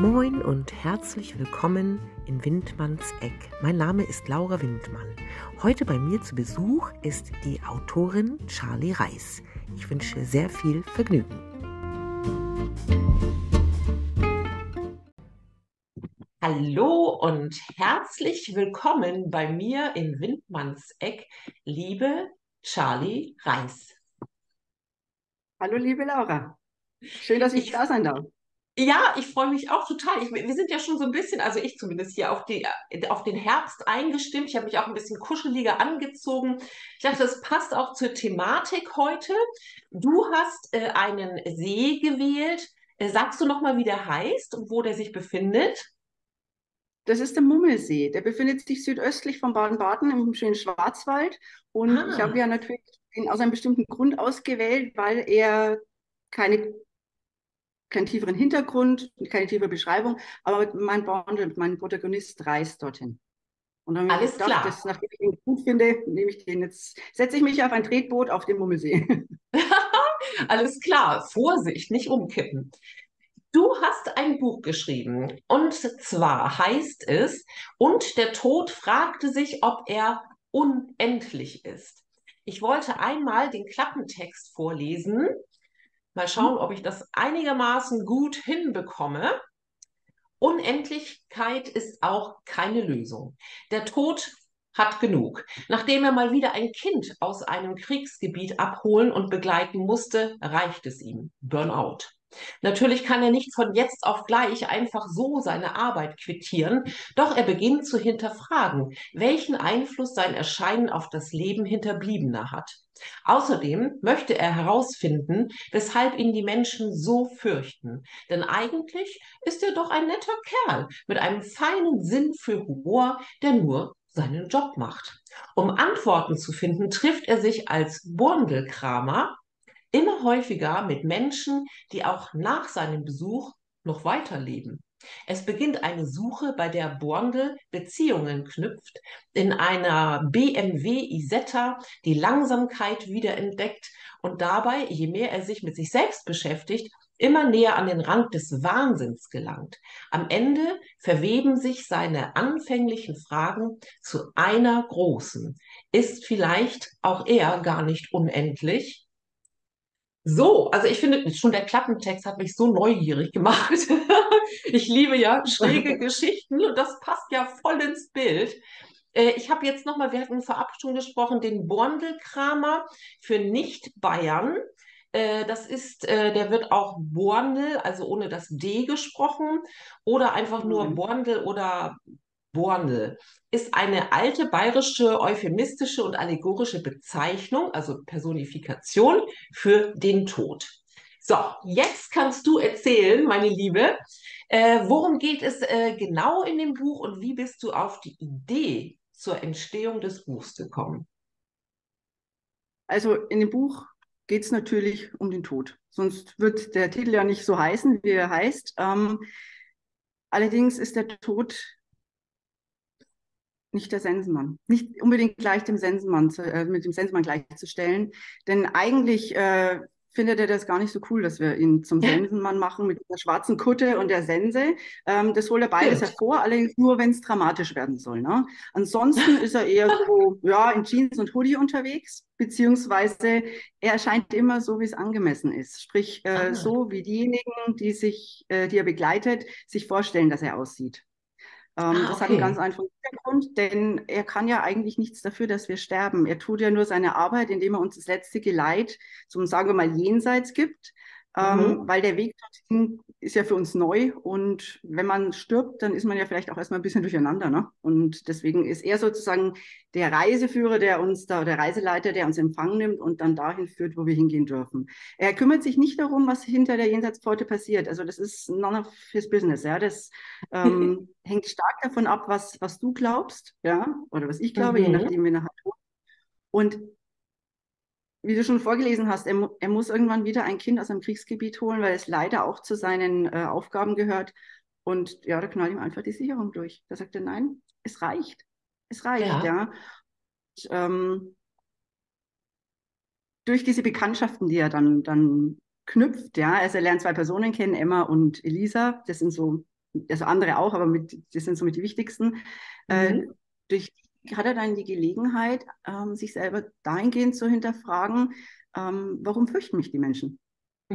Moin und herzlich willkommen in Windmanns Eck. Mein Name ist Laura Windmann. Heute bei mir zu Besuch ist die Autorin Charlie Reis. Ich wünsche sehr viel Vergnügen. Hallo und herzlich willkommen bei mir in Windmanns Eck, liebe Charlie Reis. Hallo, liebe Laura. Schön, dass ich, ich da sein darf. Ja, ich freue mich auch total. Ich, wir sind ja schon so ein bisschen, also ich zumindest hier, auf, die, auf den Herbst eingestimmt. Ich habe mich auch ein bisschen kuscheliger angezogen. Ich dachte, das passt auch zur Thematik heute. Du hast äh, einen See gewählt. Äh, sagst du nochmal, wie der heißt und wo der sich befindet? Das ist der Mummelsee. Der befindet sich südöstlich von Baden-Baden im schönen Schwarzwald. Und ah. ich habe ja natürlich ihn aus einem bestimmten Grund ausgewählt, weil er keine keinen tieferen Hintergrund, keine tiefe Beschreibung, aber mein Bond, mein Protagonist reist dorthin. Und dann Alles gedacht, klar. Dass, nachdem ich ihn gut finde, nehme ich den jetzt, setze ich mich auf ein Tretboot auf dem Mummelsee. Alles klar, Vorsicht, nicht umkippen. Du hast ein Buch geschrieben und zwar heißt es, und der Tod fragte sich, ob er unendlich ist. Ich wollte einmal den Klappentext vorlesen Mal schauen, ob ich das einigermaßen gut hinbekomme. Unendlichkeit ist auch keine Lösung. Der Tod hat genug. Nachdem er mal wieder ein Kind aus einem Kriegsgebiet abholen und begleiten musste, reicht es ihm. Burnout. Natürlich kann er nicht von jetzt auf gleich einfach so seine Arbeit quittieren, doch er beginnt zu hinterfragen, welchen Einfluss sein Erscheinen auf das Leben Hinterbliebener hat. Außerdem möchte er herausfinden, weshalb ihn die Menschen so fürchten. Denn eigentlich ist er doch ein netter Kerl mit einem feinen Sinn für Humor, der nur seinen Job macht. Um Antworten zu finden, trifft er sich als Borndelkramer immer häufiger mit Menschen, die auch nach seinem Besuch noch weiterleben. Es beginnt eine Suche, bei der Borndl Beziehungen knüpft, in einer BMW Isetta die Langsamkeit wiederentdeckt und dabei, je mehr er sich mit sich selbst beschäftigt, immer näher an den Rand des Wahnsinns gelangt. Am Ende verweben sich seine anfänglichen Fragen zu einer großen. Ist vielleicht auch er gar nicht unendlich? So, also ich finde, schon der Klappentext hat mich so neugierig gemacht. ich liebe ja schräge Geschichten und das passt ja voll ins Bild. Äh, ich habe jetzt nochmal, wir hatten vorab schon gesprochen, den Borndelkramer für Nicht-Bayern. Äh, das ist, äh, der wird auch Borndl, also ohne das D gesprochen, oder einfach nur mhm. Borndl oder Bornel ist eine alte bayerische euphemistische und allegorische Bezeichnung, also Personifikation für den Tod. So, jetzt kannst du erzählen, meine Liebe, äh, worum geht es äh, genau in dem Buch und wie bist du auf die Idee zur Entstehung des Buchs gekommen? Also in dem Buch geht es natürlich um den Tod. Sonst wird der Titel ja nicht so heißen, wie er heißt. Ähm, allerdings ist der Tod nicht der Sensenmann. Nicht unbedingt gleich dem Sensenmann zu, äh, mit dem Sensenmann gleichzustellen. Denn eigentlich äh, findet er das gar nicht so cool, dass wir ihn zum Sensenmann machen mit der schwarzen Kutte und der Sense. Ähm, das holt er beides hervor, allerdings nur, wenn es dramatisch werden soll. Ne? Ansonsten ist er eher so ja, in Jeans und Hoodie unterwegs, beziehungsweise er erscheint immer so, wie es angemessen ist. Sprich, äh, ah. so wie diejenigen, die, sich, äh, die er begleitet, sich vorstellen, dass er aussieht. Ähm, ah, das hat einen ganz einfachen Hintergrund, denn er kann ja eigentlich nichts dafür, dass wir sterben. Er tut ja nur seine Arbeit, indem er uns das letzte Geleit zum, sagen wir mal, Jenseits gibt. Ähm, mhm. weil der Weg dorthin ist ja für uns neu und wenn man stirbt, dann ist man ja vielleicht auch erstmal ein bisschen durcheinander. Ne? Und deswegen ist er sozusagen der Reiseführer, der uns da, der Reiseleiter, der uns empfangen nimmt und dann dahin führt, wo wir hingehen dürfen. Er kümmert sich nicht darum, was hinter der Jenseitspforte passiert. Also das ist none of his business. Ja? Das ähm, hängt stark davon ab, was, was du glaubst, ja, oder was ich glaube, mhm. je nachdem, wie nachher tut. Und wie du schon vorgelesen hast, er, er, muss irgendwann wieder ein Kind aus einem Kriegsgebiet holen, weil es leider auch zu seinen äh, Aufgaben gehört. Und ja, da knallt ihm einfach die Sicherung durch. Da sagt er, nein, es reicht. Es reicht, ja. ja. Und, ähm, durch diese Bekanntschaften, die er dann, dann knüpft, ja, also er lernt zwei Personen kennen, Emma und Elisa, das sind so also andere auch, aber mit, das sind somit die wichtigsten, äh, Mhm. durch hat er dann die Gelegenheit, ähm, sich selber dahingehend zu hinterfragen, ähm, warum fürchten mich die Menschen?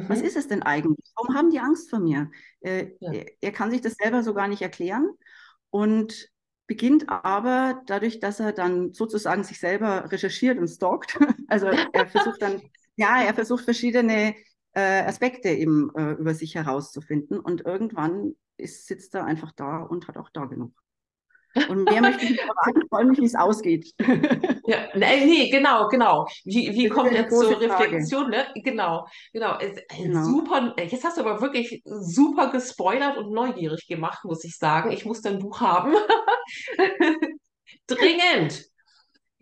Was Mhm. ist es denn eigentlich? Warum haben die Angst vor mir? Äh, Ja. er, er kann sich das selber so gar nicht erklären und beginnt aber dadurch, dass er dann sozusagen sich selber recherchiert und stalkt. Also er versucht dann, ja, er versucht verschiedene äh, Aspekte eben äh, über sich herauszufinden und irgendwann ist, sitzt er einfach da und hat auch da genug. Und mehr möchte ich nicht verraten, ich freue mich, wie es ausgeht. Ja, nee, nee, genau, genau. Wie, wie Das kommt er zur. Reflexion, ne? Genau, genau. Genau. Super, jetzt hast du aber wirklich super gespoilert und neugierig gemacht, muss ich sagen. Ich muss dein Buch haben. Dringend.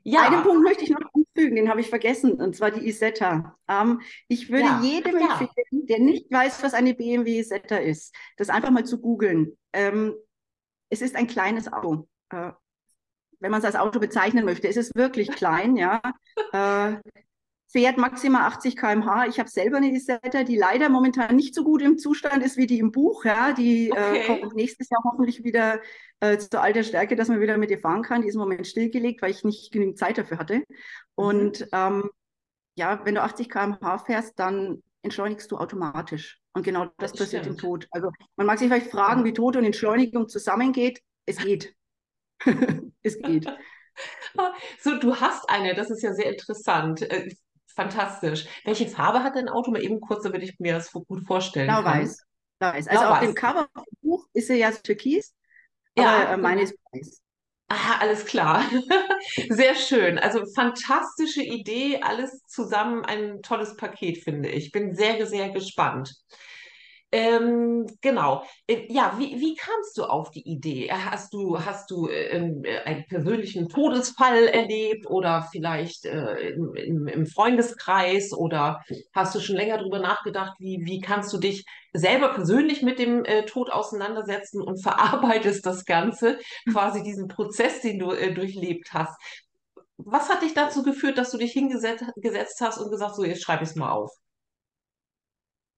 Einen Ja, Punkt möchte ich noch anfügen, den habe ich vergessen, und zwar die Isetta. Ähm, ich würde ja, jedem ja. empfehlen, der nicht weiß, was eine BMW Isetta ist, das einfach mal zu googeln. Ähm, es ist ein kleines Auto. Äh, wenn man es als Auto bezeichnen möchte, es ist wirklich klein, ja. Äh, fährt maximal 80 km/h. Ich habe selber eine Isetta, die leider momentan nicht so gut im Zustand ist wie die im Buch. Ja, die äh, Okay. kommt nächstes Jahr hoffentlich wieder äh, zu alter Stärke, dass man wieder mit ihr fahren kann. Die ist im Moment stillgelegt, weil ich nicht genügend Zeit dafür hatte. Mhm. Und ähm, ja, wenn du 80 km/h fährst, dann entschleunigst du automatisch. Und genau das Das passiert im stimmt. Tod. Also man mag sich vielleicht fragen, wie Tod und Entschleunigung zusammengeht. Es geht. es geht. So, du hast eine, das ist ja sehr interessant. Äh, fantastisch. Welche Farbe hat dein Auto? Mal eben kurz, damit ich mir das gut vorstellen kann. Blau-weiß. Blau-weiß. Also auf dem. Cover vom Buch ist sie ja türkis, aber Ja, äh, meine ist weiß. Aha, alles klar. Sehr schön. Also fantastische Idee, alles zusammen ein tolles Paket, finde ich. Bin sehr, sehr gespannt. Ähm, genau. Äh, Ja, wie, wie kamst du auf die Idee? Hast du, hast du ähm, äh, einen persönlichen Todesfall erlebt oder vielleicht äh, im, im, im Freundeskreis oder hast du schon länger darüber nachgedacht, wie, wie kannst du dich selber persönlich mit dem äh, Tod auseinandersetzen und verarbeitest das Ganze, quasi diesen Prozess, den du äh, durchlebt hast? Was hat dich dazu geführt, dass du dich hingesetzt gesetzt hast und gesagt, so, jetzt schreibe ich es mal auf?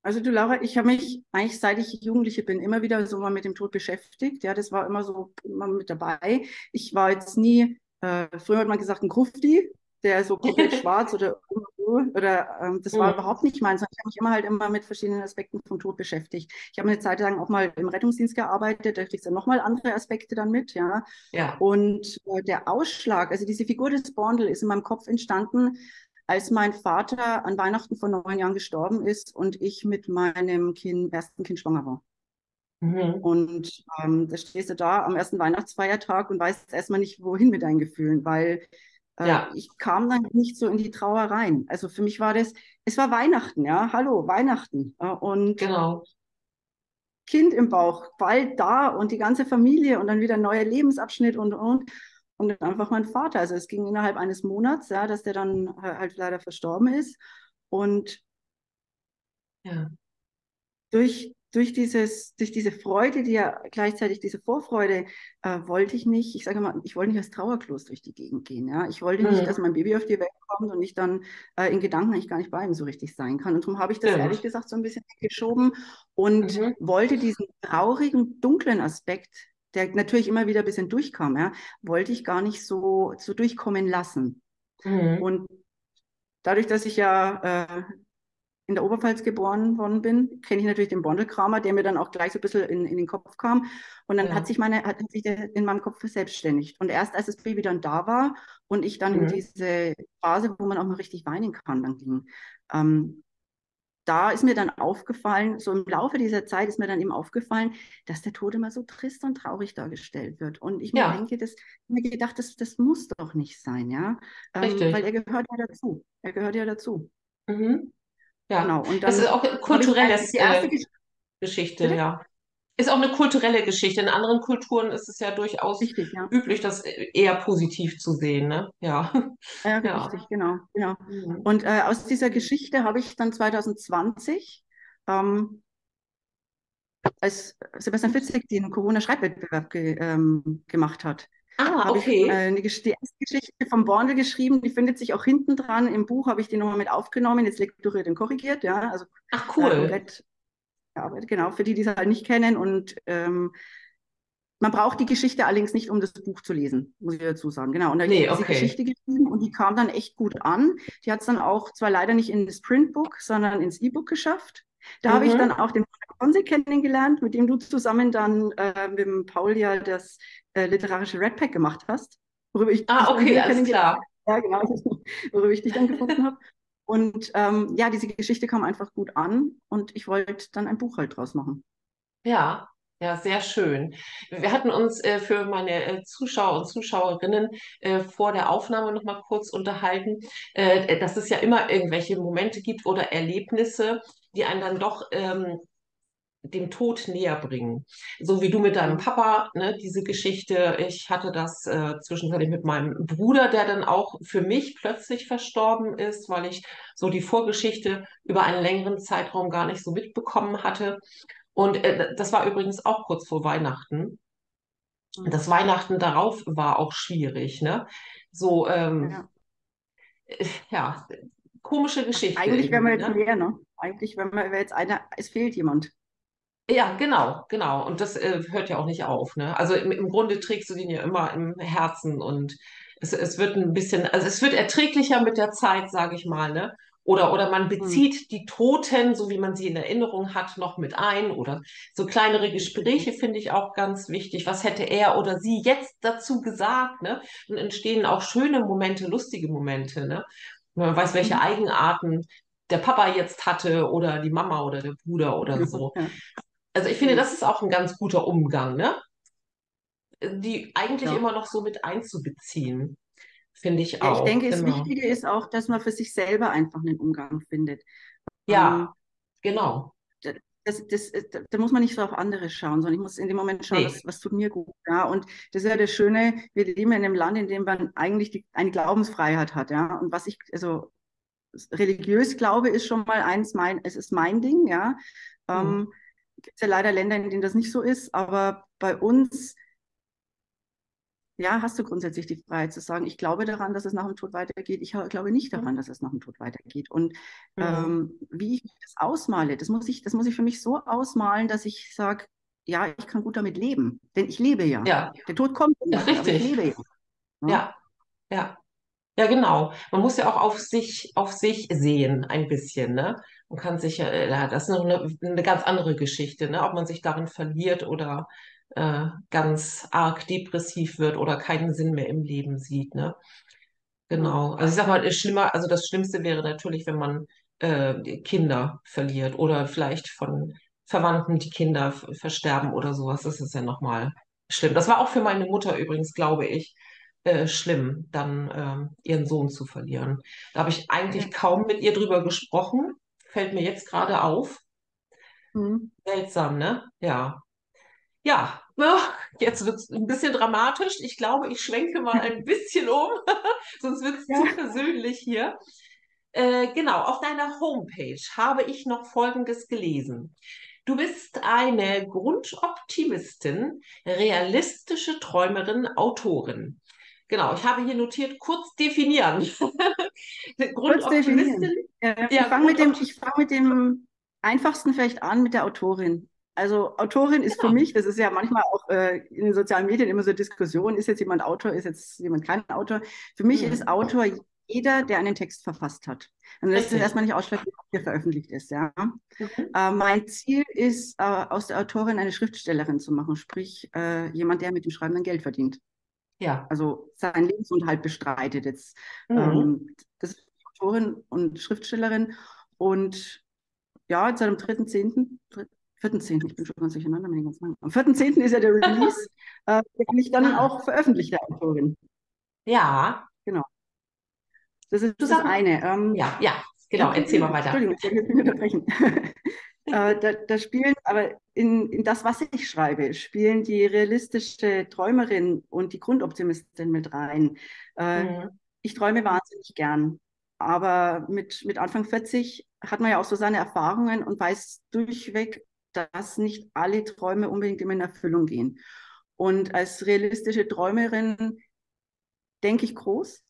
Also du Laura, ich habe mich eigentlich seit ich Jugendliche bin immer wieder so mal mit dem Tod beschäftigt. Ja, das war immer so immer mit dabei. Ich war jetzt nie, äh, früher hat man gesagt, ein Grufti, der so komplett schwarz oder oder ähm, das war Mhm. überhaupt nicht meins. Ich habe mich immer halt immer mit verschiedenen Aspekten vom Tod beschäftigt. Ich habe eine Zeit lang auch mal im Rettungsdienst gearbeitet, da kriegst du nochmal andere Aspekte dann mit, ja. Ja. Und äh, der Ausschlag, also diese Figur des Bondel ist in meinem Kopf entstanden, als mein Vater an Weihnachten vor neun Jahren gestorben ist und ich mit meinem kind, ersten Kind schwanger war. Mhm. Und ähm, da stehst du da am ersten Weihnachtsfeiertag und weißt erstmal nicht, wohin mit deinen Gefühlen, weil äh, Ja. ich kam dann nicht so in die Trauer rein. Also für mich war das, es war Weihnachten, ja, hallo, Weihnachten. Äh, und Genau. Kind im Bauch, bald da und die ganze Familie und dann wieder ein neuer Lebensabschnitt und, und. Und dann einfach mein Vater. Also es ging innerhalb eines Monats, ja, dass der dann halt leider verstorben ist. Und Ja. durch, durch, dieses, durch diese Freude, die ja gleichzeitig diese Vorfreude, äh, wollte ich nicht, ich sage mal, ich wollte nicht als Trauerklos durch die Gegend gehen. Ja? Ich wollte nicht, Mhm. dass mein Baby auf die Welt kommt und ich dann äh, in Gedanken eigentlich gar nicht bei ihm so richtig sein kann. Und darum habe ich das Stimmt. ehrlich gesagt so ein bisschen geschoben und Mhm. wollte diesen traurigen, dunklen Aspekt, der natürlich immer wieder ein bisschen durchkam, ja, wollte ich gar nicht so, so durchkommen lassen. Mhm. Und dadurch, dass ich ja äh, in der Oberpfalz geboren worden bin, kenne ich natürlich den Bondelkramer, der mir dann auch gleich so ein bisschen in, in den Kopf kam. Und dann Ja. hat sich meine, hat sich der in meinem Kopf verselbstständigt. Und erst als das Baby dann da war und ich dann in Mhm. diese Phase, wo man auch mal richtig weinen kann, dann ging, ähm, da ist mir dann aufgefallen, so im Laufe dieser Zeit ist mir dann eben aufgefallen, dass der Tod immer so trist und traurig dargestellt wird. Und ich mir Ja. denke, das, mir gedacht, das, das muss doch nicht sein, ja. Ähm, Richtig. weil er gehört ja dazu. Er gehört ja dazu. Mhm. Ja. Genau. Und Das dann ist auch habe ich kulturelles die erste äh, Geschichte. Geschichte, ja. Ist auch eine kulturelle Geschichte. In anderen Kulturen ist es ja durchaus Richtig, ja. üblich, das eher positiv zu sehen, ne? Ja. Ja, Ja. richtig, genau, genau. Mhm. Und äh, aus dieser Geschichte habe ich dann 2020, ähm, als Sebastian Fitzek den Corona-Schreibwettbewerb ge, ähm, gemacht hat, Ah, habe ich okay. äh, die erste Geschichte vom Borndl geschrieben, die findet sich auch hinten dran im Buch, habe ich die nochmal mit aufgenommen, jetzt lektoriert und korrigiert, ja, also Ach, äh, cool. komplett gearbeitet, genau, für die, die es halt nicht kennen. Und ähm, man braucht die Geschichte allerdings nicht, um das Buch zu lesen, muss ich dazu sagen. Genau. Und da Nee, habe ich diese okay. Geschichte geschrieben und die kam dann echt gut an. Die hat es dann auch zwar leider nicht in das Printbook, sondern ins E-Book geschafft. Da habe ich Mhm. dann auch den Konse kennengelernt, mit dem du zusammen dann äh, mit dem Paul ja das äh, literarische Red Pack gemacht hast. Worüber ich Ah, okay, alles klar. ja, genau, worüber ich dich dann gefunden habe. Und ähm, ja, diese Geschichte kam einfach gut an und ich wollte dann ein Buch halt draus machen. Ja, ja, sehr schön. Wir hatten uns äh, für meine äh, Zuschauer und Zuschauerinnen äh, vor der Aufnahme noch mal kurz unterhalten, äh, dass es ja immer irgendwelche Momente gibt oder Erlebnisse, die einen dann doch ähm, dem Tod näher bringen. So wie du mit deinem. Papa, ne, diese Geschichte. Ich hatte das äh, zwischenzeitlich mit meinem Bruder, der dann auch für mich plötzlich verstorben ist, weil ich so die Vorgeschichte über einen längeren Zeitraum gar nicht so mitbekommen hatte. Und äh, das war übrigens auch kurz vor Weihnachten. Mhm. Das Weihnachten darauf war auch schwierig, ne? So, ähm, Ja. äh, ja, komische Geschichte Eigentlich wären wir jetzt ne? mehr, ne? Eigentlich wären wir jetzt einer, es fehlt jemand. Ja, genau, genau. Und das äh, hört ja auch nicht auf, ne? Also im, im Grunde trägst du den ja immer im Herzen und es, es wird ein bisschen, also es wird erträglicher mit der Zeit, sage ich mal, ne? Oder, oder man Mhm. bezieht die Toten, so wie man sie in Erinnerung hat, noch mit ein. Oder so kleinere Gespräche finde ich auch ganz wichtig. Was hätte er oder sie jetzt dazu gesagt, ne? Dann entstehen auch schöne Momente, lustige Momente, ne? Wenn man weiß, welche Mhm. Eigenarten der Papa jetzt hatte oder die Mama oder der Bruder oder so. Ja. Also ich finde, Mhm. das ist auch ein ganz guter Umgang, ne? Die eigentlich Ja. immer noch so mit einzubeziehen, finde ich Ja, ich auch, denke, das genau. Wichtige ist auch, dass man für sich selber einfach einen Umgang findet. Ähm, Ja, genau. das, das, da, da muss man nicht so auf andere schauen, sondern ich muss in dem Moment schauen, Nee. was, was tut mir gut. Ja, und das ist ja das Schöne, wir leben in einem Land, in dem man eigentlich die, eine Glaubensfreiheit hat. Ja, und was ich, also religiös glaube, ist schon mal eins, mein, es ist mein Ding. Ja, Hm. ähm, gibt ja leider Länder, in denen das nicht so ist, aber bei uns ja, hast du grundsätzlich die Freiheit zu sagen, ich glaube daran, dass es nach dem Tod weitergeht. Ich glaube nicht daran, dass es nach dem Tod weitergeht. Und Hm. ähm, wie ich das ausmale, das muss ich, das muss ich für mich so ausmalen, dass ich sage, ja, ich kann gut damit leben. Denn ich lebe ja. Ja, Der Tod kommt ja, irgendwann, aber ich richtig. lebe ja. Ja. Ja, ja. Ja, genau. Man muss ja auch auf sich, auf sich sehen, ein bisschen, ne? Man kann sich ja, äh, ja, das ist noch eine, eine ganz andere Geschichte, ne? Ob man sich darin verliert oder äh, ganz arg depressiv wird oder keinen Sinn mehr im Leben sieht, ne? Genau. Also ich sag mal, schlimmer, also das Schlimmste wäre natürlich, wenn man äh, Kinder verliert oder vielleicht von Verwandten, die Kinder versterben oder sowas. Das ist ja nochmal schlimm. Das war auch für meine Mutter übrigens, glaube ich, äh, schlimm, dann ähm, ihren Sohn zu verlieren. Da habe ich eigentlich kaum mit ihr drüber gesprochen. Fällt mir jetzt gerade auf. Mhm. Seltsam, ne? Ja. Ja, ja, jetzt wird es ein bisschen dramatisch. Ich glaube, ich schwenke mal ein bisschen um, sonst wird es Ja. zu persönlich hier. Äh, genau, auf deiner Homepage habe ich noch Folgendes gelesen. Du bist eine Grundoptimistin, realistische Träumerin, Autorin. Genau, ich habe hier notiert, kurz definieren. Kurz definieren. Ja, ich ja, fange mit dem, ich fang mit dem einfachsten vielleicht an, mit der Autorin. Also Autorin ist für Genau. mich, das ist ja manchmal auch äh, in den sozialen Medien immer so Diskussion, ist jetzt jemand Autor, ist jetzt jemand kein Autor. Für mich Hm. ist Autor jeder, der einen Text verfasst hat. Und das ist Richtig. erstmal nicht ausschlaggebend, ob der veröffentlicht ist. Ja. Mhm. Äh, mein Ziel ist, äh, aus der Autorin eine Schriftstellerin zu machen, sprich äh, jemand, der mit dem Schreiben dann Geld verdient. Ja. Also seinen Lebensunterhalt bestreitet jetzt. Mhm. Ähm, das ist Autorin und Schriftstellerin. Und ja, jetzt seit dem 3.10., 4.10., ich bin schon ganz durcheinander mit den ganzen Namen. Am 4.10. ist ja der Release. äh, der bin ich dann auch veröffentlichte Autorin. Ja, Das ist das eine. Ähm, ja, ja, genau, erzähl mal weiter. Entschuldigung, ich nicht unterbrechen. äh, da, da spielen aber in, in das, was ich schreibe, spielen die realistische Träumerin und die Grundoptimistin mit rein. Äh, Mhm. ich träume wahnsinnig gern. Aber mit, mit Anfang 40 hat man ja auch so seine Erfahrungen und weiß durchweg, dass nicht alle Träume unbedingt immer in Erfüllung gehen. Und als realistische Träumerin denke ich groß.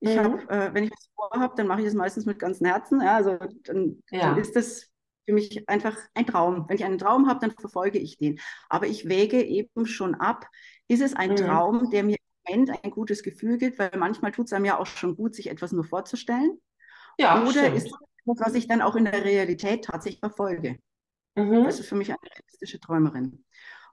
Ich Mhm. habe, äh, wenn ich was vorhabe, dann mache ich es meistens mit ganzem Herzen. Ja, also dann, Ja. dann ist das für mich einfach ein Traum. Wenn ich einen Traum habe, dann verfolge ich den. Aber ich wäge eben schon ab, ist es ein mhm. Traum, der mir im Moment ein gutes Gefühl gibt, weil manchmal tut es einem ja auch schon gut, sich etwas nur vorzustellen. Ja, Oder stimmt. ist es etwas, was ich dann auch in der Realität tatsächlich verfolge? Mhm. Das ist für mich eine realistische Träumerin.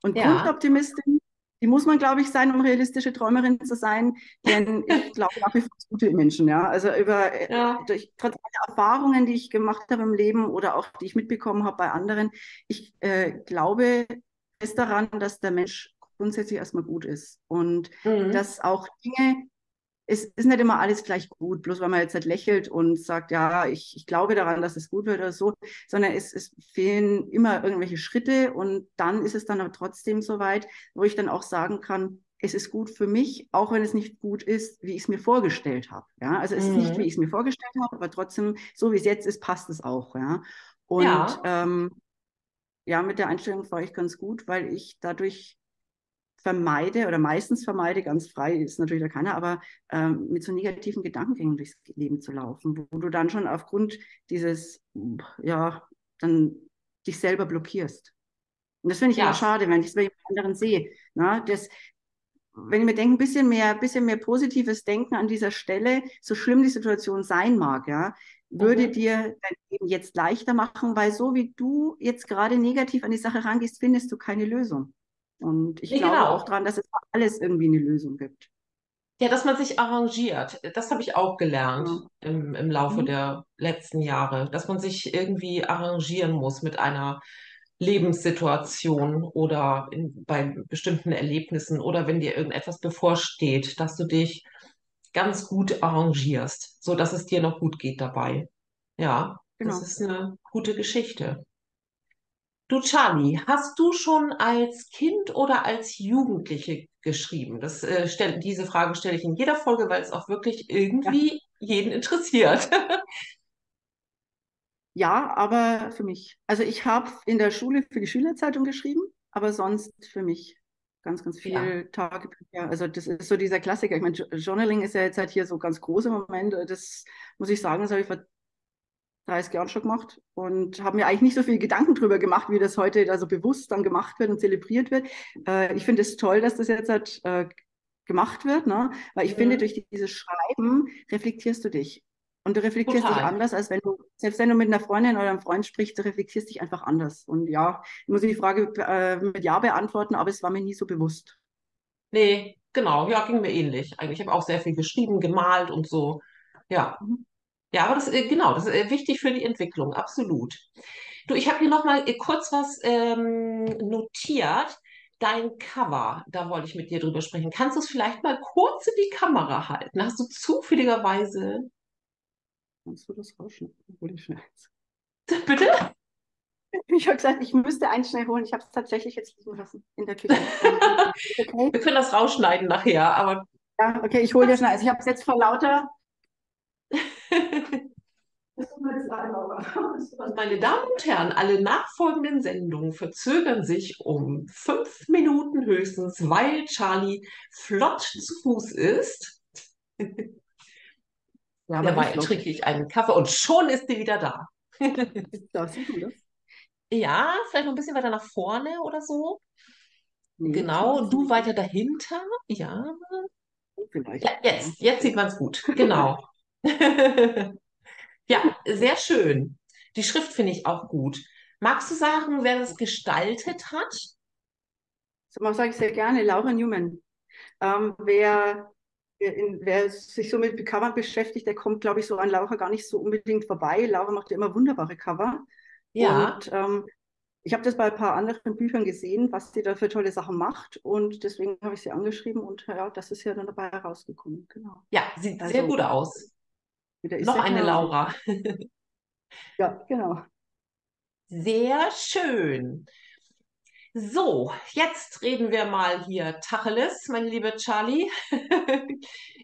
Und ja. Grundoptimistin, die muss man, glaube ich, sein, um realistische Träumerin zu sein. Denn ich glaube nach wie vor gute Menschen. Ja? Also über äh, ja. durch, trotz aller Erfahrungen, die ich gemacht habe im Leben oder auch die ich mitbekommen habe bei anderen, ich äh, glaube fest daran, dass der Mensch grundsätzlich erstmal gut ist und mhm. dass auch Dinge es ist nicht immer alles gleich gut, bloß weil man jetzt halt lächelt und sagt, ja, ich, ich glaube daran, dass es gut wird oder so, sondern es, es fehlen immer irgendwelche Schritte und dann ist es dann aber trotzdem so weit, wo ich dann auch sagen kann, es ist gut für mich, auch wenn es nicht gut ist, wie ich es mir vorgestellt habe. Ja, also es mhm. ist nicht, mhm. wie ich es mir vorgestellt habe, aber trotzdem, so wie es jetzt ist, passt es auch. Ja, und ja, ähm, ja mit der Einstellung fahre ich ganz gut, weil ich dadurch vermeide oder meistens vermeide, ganz frei ist natürlich da keiner, aber ähm, mit so negativen Gedankengängen durchs Leben zu laufen, wo du dann schon aufgrund dieses, ja, dann dich selber blockierst. Und das finde ich ja. immer schade, wenn ich es bei jemand anderen sehe. Na, das, wenn ich mir denke, ein bisschen mehr, bisschen mehr positives Denken an dieser Stelle, so schlimm die Situation sein mag, ja, würde mhm. dir dein Leben jetzt leichter machen, weil so wie du jetzt gerade negativ an die Sache rangehst, findest du keine Lösung. Und ich nee, glaube genau. auch daran, dass es für alles irgendwie eine Lösung gibt. Ja, dass man sich arrangiert. Das habe ich auch gelernt ja. im, im Laufe mhm. der letzten Jahre, dass man sich irgendwie arrangieren muss mit einer Lebenssituation oder in, bei bestimmten Erlebnissen oder wenn dir irgendetwas bevorsteht, dass du dich ganz gut arrangierst, so dass es dir noch gut geht dabei. Ja, genau. das ist eine gute Geschichte. Du Charlie, hast du schon als Kind oder als Jugendliche geschrieben? Das, äh, stell, diese Frage stelle ich in jeder Folge, weil es auch wirklich irgendwie ja. jeden interessiert. ja, aber für mich. Also ich habe in der Schule für die Schülerzeitung geschrieben, aber sonst für mich ganz, ganz viel ja. Tagebücher. Also das ist so dieser Klassiker. Ich meine, Journaling ist ja jetzt halt hier so ganz groß im Moment. Das muss ich sagen, das habe ich vor 30 Jahren schon gemacht und habe mir eigentlich nicht so viel Gedanken darüber gemacht, wie das heute da so bewusst dann gemacht wird und zelebriert wird. Äh, ich finde es toll, dass das jetzt halt, äh, gemacht wird, ne? weil ich mhm. finde, durch dieses Schreiben reflektierst du dich. Und du reflektierst Total. dich anders, als wenn du, selbst wenn du mit einer Freundin oder einem Freund sprichst, du reflektierst dich einfach anders. Und ja, ich muss die Frage äh, mit Ja beantworten, aber es war mir nie so bewusst. Nee, genau, ja, ging mir ähnlich. Eigentlich habe ich auch sehr viel geschrieben, gemalt und so. Ja. Mhm. Ja, aber das, äh, genau, das ist äh, wichtig für die Entwicklung, absolut. Du, ich habe hier nochmal äh, kurz was ähm, notiert. Dein Cover, da wollte ich mit dir drüber sprechen. Kannst du es vielleicht mal kurz in die Kamera halten? Hast du zufälligerweise. Kannst du das rausschneiden? Bitte? Ich habe gesagt, ich müsste einen schnell holen. Ich habe es tatsächlich jetzt liegen lassen in der Küche. okay. Wir können das rausschneiden nachher, aber. Ja, okay, ich hole dir schnell. Also ich habe es jetzt vor lauter meine Damen und Herren, alle nachfolgenden Sendungen verzögern sich um fünf Minuten höchstens, weil Charlie flott zu Fuß ist. Ja, aber Dabei trinke ich einen Kaffee und schon ist sie wieder da. das sieht gut Ja, vielleicht noch ein bisschen weiter nach vorne oder so. Nee, genau, du weiter dahinter. Ja. Vielleicht. Ja, jetzt, jetzt sieht man es gut. Genau. ja, sehr schön. Die Schrift finde ich auch gut. Magst du sagen, wer das gestaltet hat? Das sage ich sehr gerne, Laura Newman. Ähm, wer, in, wer sich so mit Covern beschäftigt, der kommt, glaube ich, so an Laura gar nicht so unbedingt vorbei. Laura macht ja immer wunderbare Cover. Ja. Und ähm, ich habe das bei ein paar anderen Büchern gesehen, was sie da für tolle Sachen macht. Und deswegen habe ich sie angeschrieben und ja, das ist ja dann dabei herausgekommen. Genau. Ja, sieht also, sehr gut aus. Noch eine genau. Laura. ja, genau. Sehr schön. So, jetzt reden wir mal hier Tacheles, mein lieber Charlie.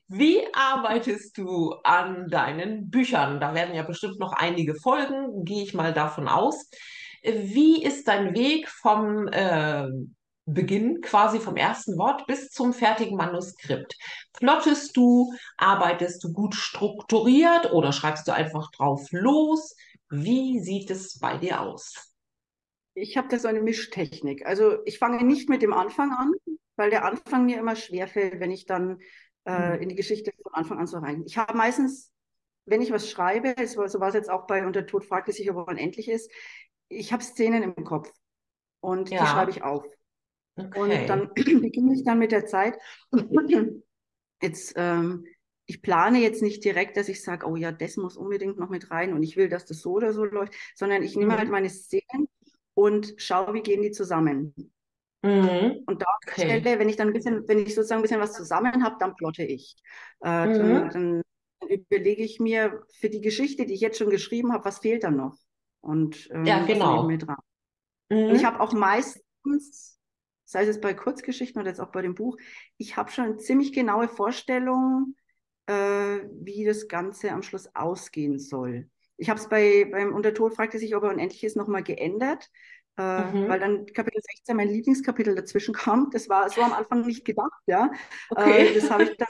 Wie arbeitest du an deinen Büchern? Da werden ja bestimmt noch einige folgen, gehe ich mal davon aus. Wie ist dein Weg vom äh, Beginn quasi vom ersten Wort bis zum fertigen Manuskript. Plottest du, arbeitest du gut strukturiert oder schreibst du einfach drauf los? Wie sieht es bei dir aus? Ich habe da so eine Mischtechnik. Also ich fange nicht mit dem Anfang an, weil der Anfang mir immer schwerfällt, wenn ich dann äh, Mhm. in die Geschichte von Anfang an so rein. Ich habe meistens, wenn ich was schreibe, es war, so war es jetzt auch bei Und der Tod fragte sich, ob er unendlich ist, ich habe Szenen im Kopf und die schreibe Ja, ich auf. Und okay. dann beginne ich dann mit der Zeit. Jetzt, ähm, ich plane jetzt nicht direkt, dass ich sage, oh ja, das muss unbedingt noch mit rein und ich will, dass das so oder so läuft, sondern ich nehme halt Mhm. meine Szenen und schaue, wie gehen die zusammen. Mhm. Und da Okay. Stelle, wenn ich dann ein bisschen, wenn ich sozusagen ein bisschen was zusammen habe, dann plotte ich. Äh, dann, Mhm. dann überlege ich mir für die Geschichte, die ich jetzt schon geschrieben habe, was fehlt dann noch? Und Ja, ähm, ich genau. mit rein. Und ich Mhm. habe auch meistens, sei es jetzt bei Kurzgeschichten oder jetzt auch bei dem Buch, ich habe schon eine ziemlich genaue Vorstellung, äh, wie das Ganze am Schluss ausgehen soll. Ich habe es bei, beim Untertod fragte sich, ob er unendlich ist, nochmal geändert, äh, weil Mhm. dann Kapitel 16 mein Lieblingskapitel dazwischen kam. Das war so am Anfang nicht gedacht, ja. Okay. Äh, das habe ich dann,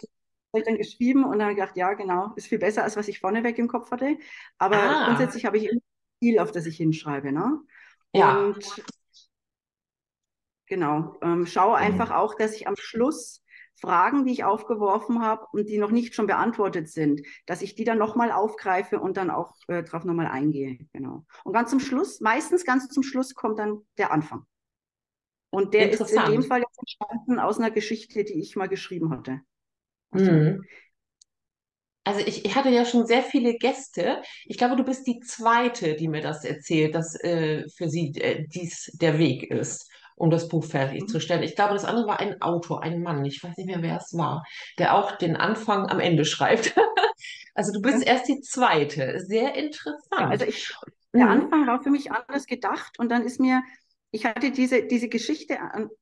ich dann geschrieben und dann gedacht, ja, genau, ist viel besser, als was ich vorneweg im Kopf hatte. Aber Ah, grundsätzlich habe ich immer ein Ziel, auf das ich hinschreibe, ne? ja. Und Genau. Ähm, schaue einfach auch, dass ich am Schluss Fragen, die ich aufgeworfen habe und die noch nicht schon beantwortet sind, dass ich die dann nochmal aufgreife und dann auch äh, drauf nochmal eingehe. Genau. Und ganz zum Schluss, meistens ganz zum Schluss kommt dann der Anfang. Und der ist in dem. Fall jetzt entstanden aus einer Geschichte, die ich mal geschrieben hatte. Mhm. Also ich, ich hatte ja schon sehr viele Gäste. Ich glaube, du bist die zweite, die mir das erzählt, dass äh, für sie äh, dies der Weg ist, um das Buch Mhm. fertigzustellen. Ich glaube, das andere war ein Autor, ein Mann, ich weiß nicht mehr, wer es war, der auch den Anfang am Ende schreibt. Also du bist Ja. erst die zweite. Sehr interessant. also ich, der Mhm. Anfang war für mich anders gedacht und dann ist mir, ich hatte diese, diese Geschichte,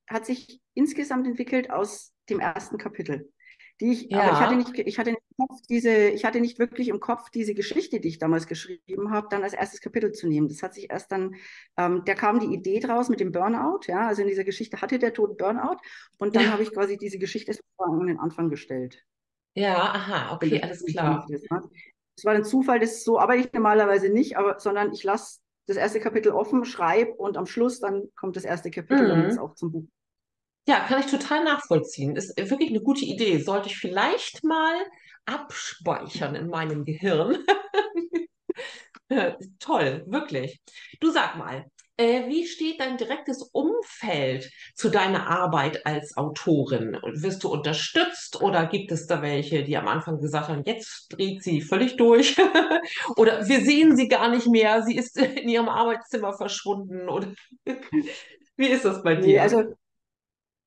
hat sich insgesamt entwickelt aus dem ersten Kapitel. Die ich, aber ich hatte Ja, nicht, ich hatte nicht Kopf diese, ich hatte nicht wirklich im Kopf diese Geschichte, die ich damals geschrieben habe, dann als erstes Kapitel zu nehmen. Das hat sich erst dann, ähm, da kam die Idee draus mit dem Burnout, ja, also in dieser Geschichte hatte der Tod Burnout und dann habe ja, ich quasi diese Geschichte an den Anfang gestellt ja, aha, okay, alles klar. Es war ein Zufall, das so arbeite ich normalerweise nicht, aber sondern ich lasse das erste Kapitel offen, schreibe und am Schluss dann kommt das erste Kapitel, damit es Mhm. auch zum Buch. Ja, kann ich total nachvollziehen. Ist wirklich eine gute Idee. Sollte ich vielleicht mal abspeichern in meinem Gehirn. Toll, wirklich. Du sag mal, äh, wie steht dein direktes Umfeld zu deiner Arbeit als Autorin? Wirst du unterstützt oder gibt es da welche, die am Anfang gesagt haben, jetzt dreht sie völlig durch? Oder wir sehen sie gar nicht mehr, sie ist in ihrem Arbeitszimmer verschwunden? Oder wie ist das bei Nee, dir? also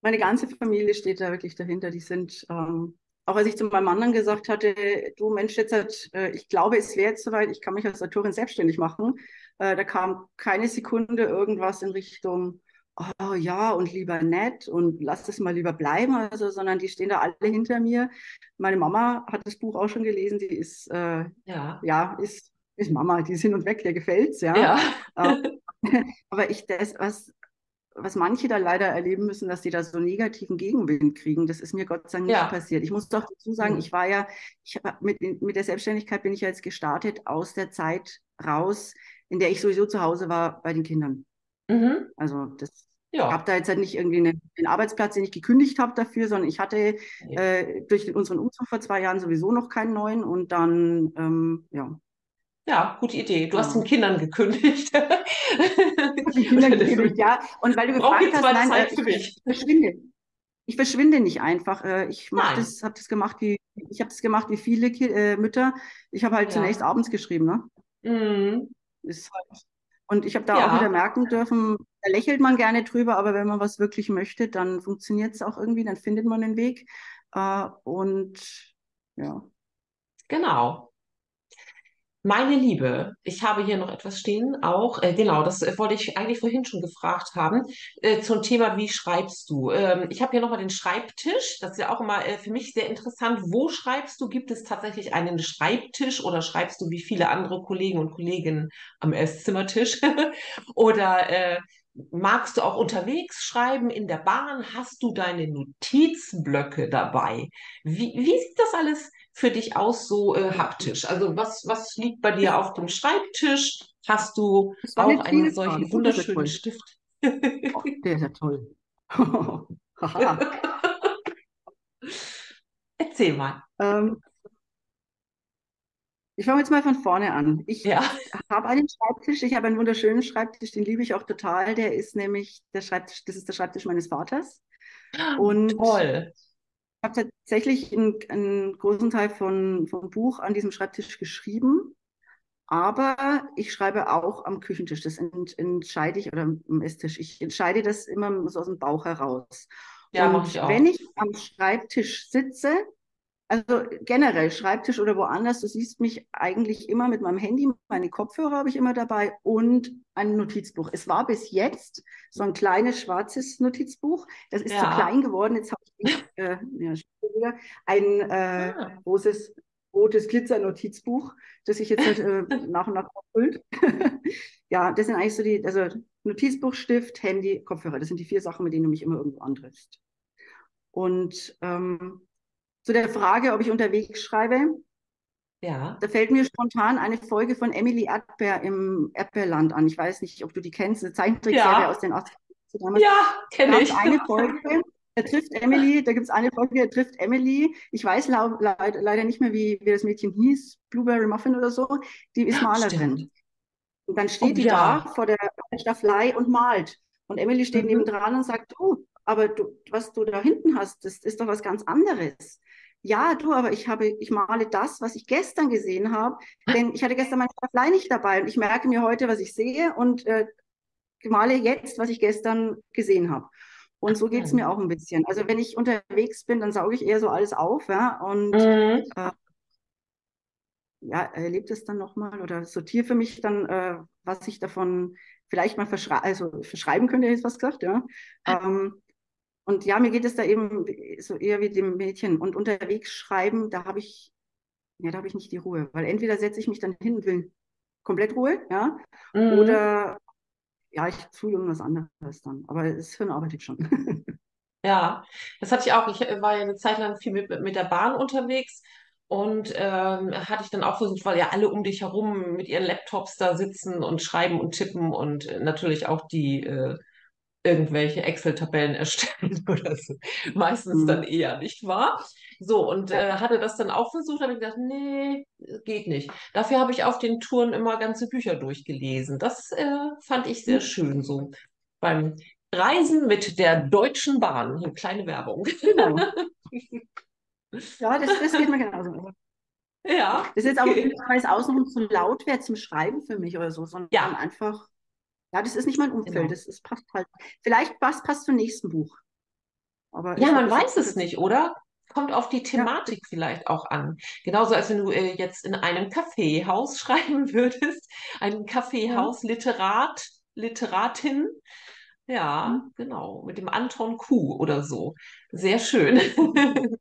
meine ganze Familie steht da wirklich dahinter. Die sind, ähm, auch als ich zu meinem Mann dann gesagt hatte, du Mensch, jetzt hat, äh, ich glaube, es wäre jetzt soweit, ich kann mich als Autorin selbstständig machen. Äh, da kam keine Sekunde irgendwas in Richtung, oh ja, und lieber nett und lass das mal lieber bleiben, also, sondern die stehen da alle hinter mir. Meine Mama hat das Buch auch schon gelesen, die ist, äh, Ja, ja, ist, ist Mama, die ist hin und weg, der gefällt's, ja. ja, Äh, aber ich, das, was, was manche da leider erleben müssen, dass sie da so negativen Gegenwind kriegen. Das ist mir Gott sei Dank nicht ja. passiert. Ich muss doch dazu sagen, Hm. ich war ja, ich mit, mit der Selbstständigkeit bin ich ja jetzt gestartet aus der Zeit raus, in der ich sowieso zu Hause war bei den Kindern. Mhm. Also das Ja. da jetzt halt nicht irgendwie einen, einen Arbeitsplatz, den ich gekündigt habe dafür, sondern ich hatte Nee. äh, durch unseren Umzug vor zwei Jahren sowieso noch keinen neuen und dann, ähm, ja, Ja, gute Idee. Du hast den genau. Kindern gekündigt. Die Kinder Oder gekündigt, ja. Und weil du gefragt jetzt hast, nein, äh, Zeit für ich, mich. ich verschwinde. Ich verschwinde nicht einfach. Äh, ich mache das, habe das gemacht wie, ich habe das gemacht wie viele äh, Mütter. Ich habe halt zunächst Ja. abends geschrieben, ne? Mhm. Halt, und ich habe da auch wieder Ja, merken dürfen, da lächelt man gerne drüber, aber wenn man was wirklich möchte, dann funktioniert es auch irgendwie, dann findet man den Weg. Äh, und ja. genau. Meine Liebe, ich habe hier noch etwas stehen, auch, äh, genau, das äh, wollte ich eigentlich vorhin schon gefragt haben, äh, zum Thema, wie schreibst du? Ähm, ich habe hier nochmal den Schreibtisch, das ist ja auch immer äh, für mich sehr interessant. Wo schreibst du? Gibt es tatsächlich einen Schreibtisch oder schreibst du wie viele andere Kollegen und Kolleginnen am Esszimmertisch? Oder äh, magst du auch unterwegs schreiben in der Bahn? Hast du deine Notizblöcke dabei? Wie, wie sieht das alles für dich aus, so äh, haptisch? Also was, was liegt bei dir auf dem Schreibtisch? hast du auch einen solchen Fragen. Wunderschönen. Stift? Oh, der ist ja toll. Erzähl mal. Ähm, ich fange jetzt mal von vorne an. Ich Ja. habe einen Schreibtisch, ich habe einen wunderschönen Schreibtisch, den liebe ich auch total. Der ist nämlich der Schreibtisch, das ist der Schreibtisch meines Vaters. Und Toll. Ich habe tatsächlich einen, einen großen Teil von, vom Buch an diesem Schreibtisch geschrieben, aber ich schreibe auch am Küchentisch. Das ent, entscheide ich, oder am Esstisch. Ich entscheide das immer so aus dem Bauch heraus. Ja, Und ich wenn ich am Schreibtisch sitze, also generell Schreibtisch oder woanders, du siehst mich eigentlich immer mit meinem Handy, meine Kopfhörer habe ich immer dabei und ein Notizbuch. Es war bis jetzt so ein kleines schwarzes Notizbuch. Das ist zu Ja. klein geworden. Jetzt habe ich äh, ja, ein äh, Ah. großes rotes Glitzer-Notizbuch, das sich jetzt halt, äh, nach und nach auffüllt. ja, das sind eigentlich so die, also Notizbuch, Stift, Handy, Kopfhörer. Das sind die vier Sachen, mit denen du mich immer irgendwo antriffst. Und ähm, zu der Frage, ob ich unterwegs schreibe, Ja. da fällt mir spontan eine Folge von Emily Erdbeer im Erdbeerland an. Ich weiß nicht, ob du die kennst, eine Zeichentrickserie Ja. aus den 80ern. damals. Ja, Da kenne ich. es eine Folge, da trifft Emily, da gibt es eine Folge, da trifft Emily, ich weiß lau- leid, leider nicht mehr, wie, wie das Mädchen hieß, Blueberry Muffin oder so, die ist Malerin. Stimmt. Und dann steht Oh die ja. da vor der Staffelei und malt. Und Emily steht Mhm. nebendran und sagt, du, aber du, was du da hinten hast, das ist doch was ganz anderes. Ja, du, aber ich habe, ich male das, was ich gestern gesehen habe, denn ich hatte gestern meine Staffelei nicht dabei und ich merke mir heute, was ich sehe und äh, male jetzt, was ich gestern gesehen habe. Und so geht es mir auch ein bisschen. Also wenn ich unterwegs bin, dann sauge ich eher so alles auf, ja, und Mhm. ja, erlebe es dann nochmal oder sortiere für mich dann, äh, was ich davon vielleicht mal verschrei also verschreiben könnte, jetzt was gesagt, ja. Ähm, und ja, mir geht es da eben so eher wie dem Mädchen. Und unterwegs schreiben, da habe ich, ja, da habe ich nicht die Ruhe. Weil entweder setze ich mich dann hin und will komplett Ruhe, ja, Mhm. oder ja, ich tue irgendwas anderes dann. Aber das Hirn arbeitet schon. Ja, das hatte ich auch. Ich äh, war ja eine Zeit lang viel mit, mit der Bahn unterwegs und ähm, hatte ich dann auch versucht, weil ja alle um dich herum mit ihren Laptops da sitzen und schreiben und tippen und äh, natürlich auch die äh, irgendwelche Excel-Tabellen erstellen oder so. Meistens dann Mhm. eher, nicht wahr? So, und äh, hatte das dann auch versucht, habe ich gedacht, nee, geht nicht. Dafür habe ich auf den Touren immer ganze Bücher durchgelesen. Das äh, fand ich sehr schön so. Beim Reisen mit der Deutschen Bahn. Eine kleine Werbung. Genau. Ja, das, das geht mir genauso. Ja, Das ist jetzt aber okay. nicht, weil es außenrum zu laut wäre zum Schreiben für mich oder so, sondern Ja. einfach, ja, das ist nicht mein Umfeld. Genau. Das ist, passt halt. Vielleicht passt, passt zum nächsten Buch. Aber Ja, man weiß es nicht, oder? Kommt auf die Thematik vielleicht auch an. Genauso als wenn du äh, jetzt in einem Kaffeehaus schreiben würdest. Ein Kaffeehaus, Literat, Literatin. Ja, Mhm. genau. Mit dem Anton Kuh oder so. Sehr schön.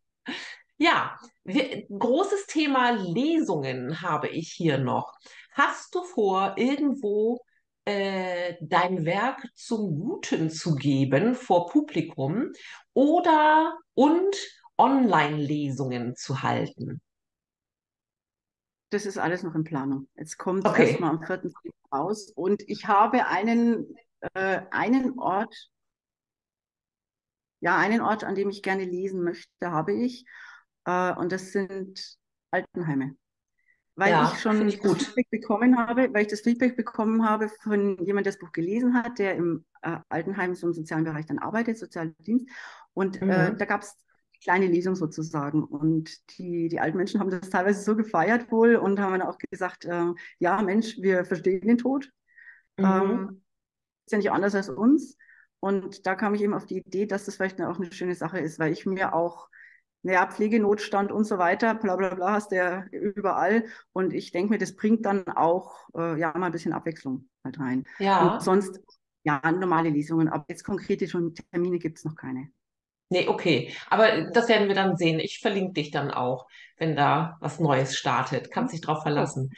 Ja, wir, großes Thema Lesungen habe ich hier noch. Hast du vor, irgendwo äh, dein Werk zum Guten zu geben vor Publikum oder und Online-Lesungen zu halten? Das ist alles noch in Planung. Jetzt kommt es Okay. erstmal am 4. raus. Und ich habe einen, äh, einen Ort, ja, einen Ort, an dem ich gerne lesen möchte, habe ich. Äh, und das sind Altenheime. Weil Ja, ich schon ich das. Feedback bekommen habe, weil ich das Feedback bekommen habe von jemandem, der das Buch gelesen hat, der im äh, Altenheim so im sozialen Bereich dann arbeitet, Sozialdienst. Und äh, Mhm. da gab es kleine Lesung sozusagen. Und die, die alten Menschen haben das teilweise so gefeiert wohl und haben dann auch gesagt, äh, ja Mensch, wir verstehen den Tod. Mhm. Ähm, ist ja nicht anders als uns. Und da kam ich eben auf die Idee, dass das vielleicht auch eine schöne Sache ist, weil ich mir auch, naja, Pflegenotstand und so weiter, bla bla bla, hast du ja überall. Und ich denke mir, das bringt dann auch äh, ja mal ein bisschen Abwechslung halt rein. Ja. Und sonst, ja, normale Lesungen, aber jetzt konkrete schon Termine gibt es noch keine. Nee, okay. Aber das werden wir dann sehen. Ich verlinke dich dann auch, wenn da was Neues startet. Kannst dich drauf verlassen.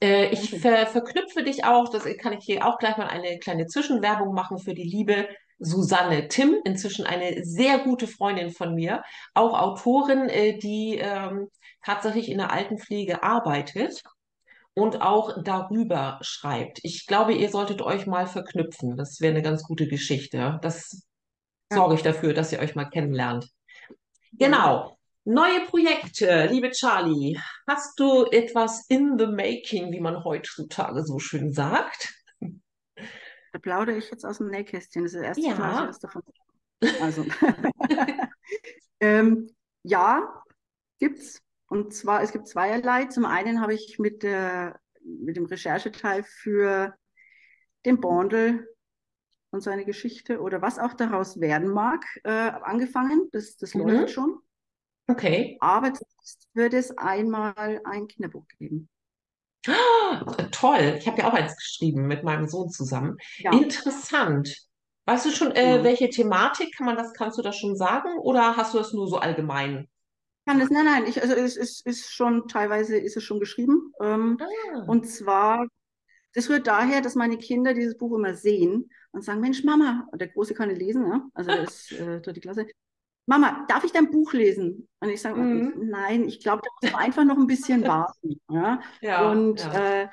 Äh, ich ver verknüpfe dich auch, das kann ich hier auch gleich mal eine kleine Zwischenwerbung machen für die liebe Susanne Timm, inzwischen eine sehr gute Freundin von mir, auch Autorin, äh, die ähm, tatsächlich in der Altenpflege arbeitet und auch darüber schreibt. Ich glaube, ihr solltet euch mal verknüpfen. Das wäre eine ganz gute Geschichte. Das Ja. sorge ich dafür, dass ihr euch mal kennenlernt. Genau. Neue Projekte, liebe Charlie. Hast du etwas in the making, wie man heutzutage so schön sagt? Da plaudere ich jetzt aus dem Nähkästchen. Das ist das erste Mal, dass Ja. ich was davon. Also, ähm, ja, gibt's. Und zwar, es gibt zweierlei. Zum einen habe ich mit, der, mit dem Rechercheteil für den Bondel und seine Geschichte oder was auch daraus werden mag, äh, angefangen. Das, das Mhm. läuft schon. Okay. Aber wird es einmal ein Kinderbuch geben. Ah, toll. Ich habe ja auch eins geschrieben mit meinem Sohn zusammen. Ja, Interessant. Weißt du schon, äh, genau. welche Thematik? Kann man das, kannst du das schon sagen oder hast du das nur so allgemein? Kann das, nein, nein, ich, also es ist, ist schon, teilweise ist es schon geschrieben. Ähm, Ah, und zwar, das rührt daher, dass meine Kinder dieses Buch immer sehen und sagen, Mensch, Mama, und der Große kann nicht lesen, ne? Also der ist äh, dritte Klasse. Mama, darf ich dein Buch lesen? Und ich sage, mhm. nein, ich glaube, da musst du einfach noch ein bisschen warten. Ja? Ja, Und ja. äh,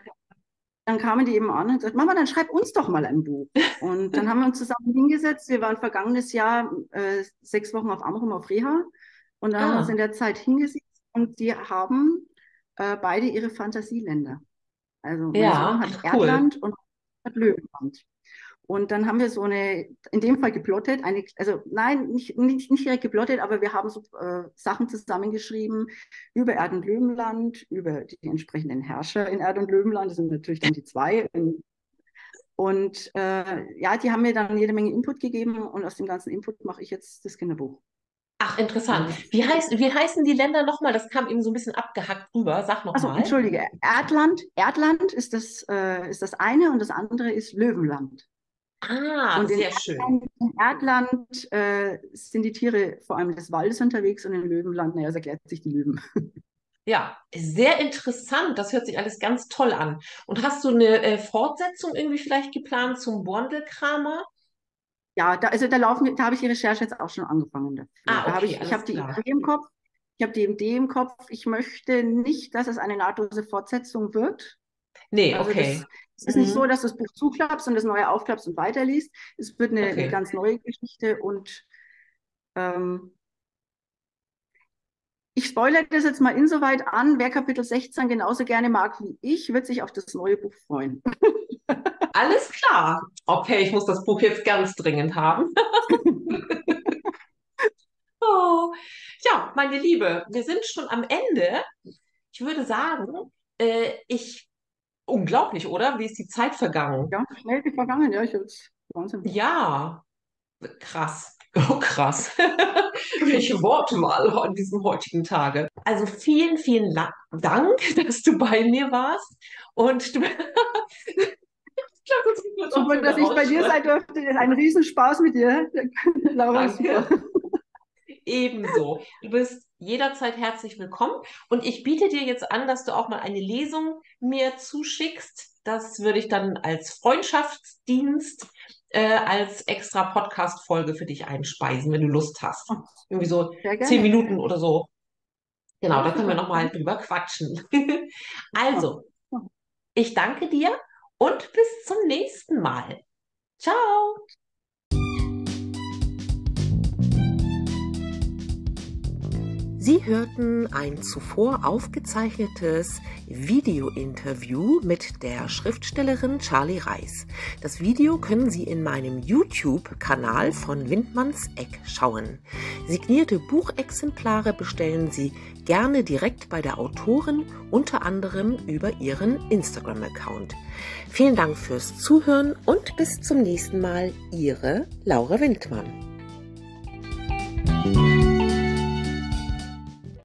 dann kamen die eben an und gesagt, Mama, dann schreib uns doch mal ein Buch. Und dann haben wir uns zusammen hingesetzt. Wir waren vergangenes Jahr äh, sechs Wochen auf Amrum auf Reha. Und dann haben wir uns Ah, in der Zeit hingesetzt und die haben äh, beide ihre Fantasieländer. Also ja, hat cool. Erdland und hat Löwenland. Und dann haben wir so eine, in dem Fall geplottet, eine, also nein, nicht, nicht, nicht direkt geplottet, aber wir haben so äh, Sachen zusammengeschrieben über Erd- und Löwenland, über die entsprechenden Herrscher in Erd- und Löwenland, das sind natürlich dann die zwei. Und äh, ja, die haben mir dann jede Menge Input gegeben und aus dem ganzen Input mache ich jetzt das Kinderbuch. Ach, Also interessant. Wie heißt, wie heißen die Länder nochmal? Das kam eben so ein bisschen abgehackt rüber. Sag also nochmal. entschuldige, Erdland, Erdland ist das, äh, ist das eine und das andere ist Löwenland. Ah, Und in sehr schön. Erdland, in Erdland äh, sind die Tiere vor allem des Waldes unterwegs und in Löwenland, naja, es erklärt sich die Löwen. Ja, sehr interessant. Das hört sich alles ganz toll an. Und hast du eine äh, Fortsetzung irgendwie vielleicht geplant zum Borndelkramer? Ja, da, also da laufen, da habe ich die Recherche jetzt auch schon angefangen dafür. Ah, Da habe okay, ich, ich habe die. Idee im Kopf, ich habe die Idee im Kopf, ich möchte nicht, dass es eine nahtlose Fortsetzung wird. Nee, Also okay. das, es ist nicht so, Mhm. dass du das Buch zuklappst und das neue aufklappst und weiterliest. Es wird eine, eine Okay. ganz neue Geschichte und ähm, ich spoilere das jetzt mal insoweit an. Wer Kapitel 16 genauso gerne mag wie ich, wird sich auf das neue Buch freuen. Alles klar. Okay, ich muss das Buch jetzt ganz dringend haben. Oh. Ja, meine Liebe, wir sind schon am Ende. Ich würde sagen, äh, ich, unglaublich, oder? Wie ist die Zeit vergangen? Ja, schnell wie vergangen, ja, ich jetzt Wahnsinn. Ja, krass. Oh, krass. Welche Wortwahl an diesem heutigen Tage. Also vielen, vielen La Dank, dass du bei mir warst. Und du, Super, dass ich bei dir sein durfte. Ein Riesenspaß mit dir. Laura, Danke. Ebenso. Du bist jederzeit herzlich willkommen. Und ich biete dir jetzt an, dass du auch mal eine Lesung mir zuschickst. Das würde ich dann als Freundschaftsdienst, äh, als extra Podcast-Folge für dich einspeisen, wenn du Lust hast. Irgendwie so zehn. Minuten oder so. Genau, da können wir nochmal drüber quatschen. Also, ich danke dir und bis zum nächsten Mal. Ciao. Sie hörten ein zuvor aufgezeichnetes Video-Interview mit der Schriftstellerin Charlie Reis. Das Video können Sie in meinem YouTube-Kanal von Windmanns Eck schauen. Signierte Buchexemplare bestellen Sie gerne direkt bei der Autorin, unter anderem über ihren Instagram-Account. Vielen Dank fürs Zuhören und bis zum nächsten Mal. Ihre Laura Windmann.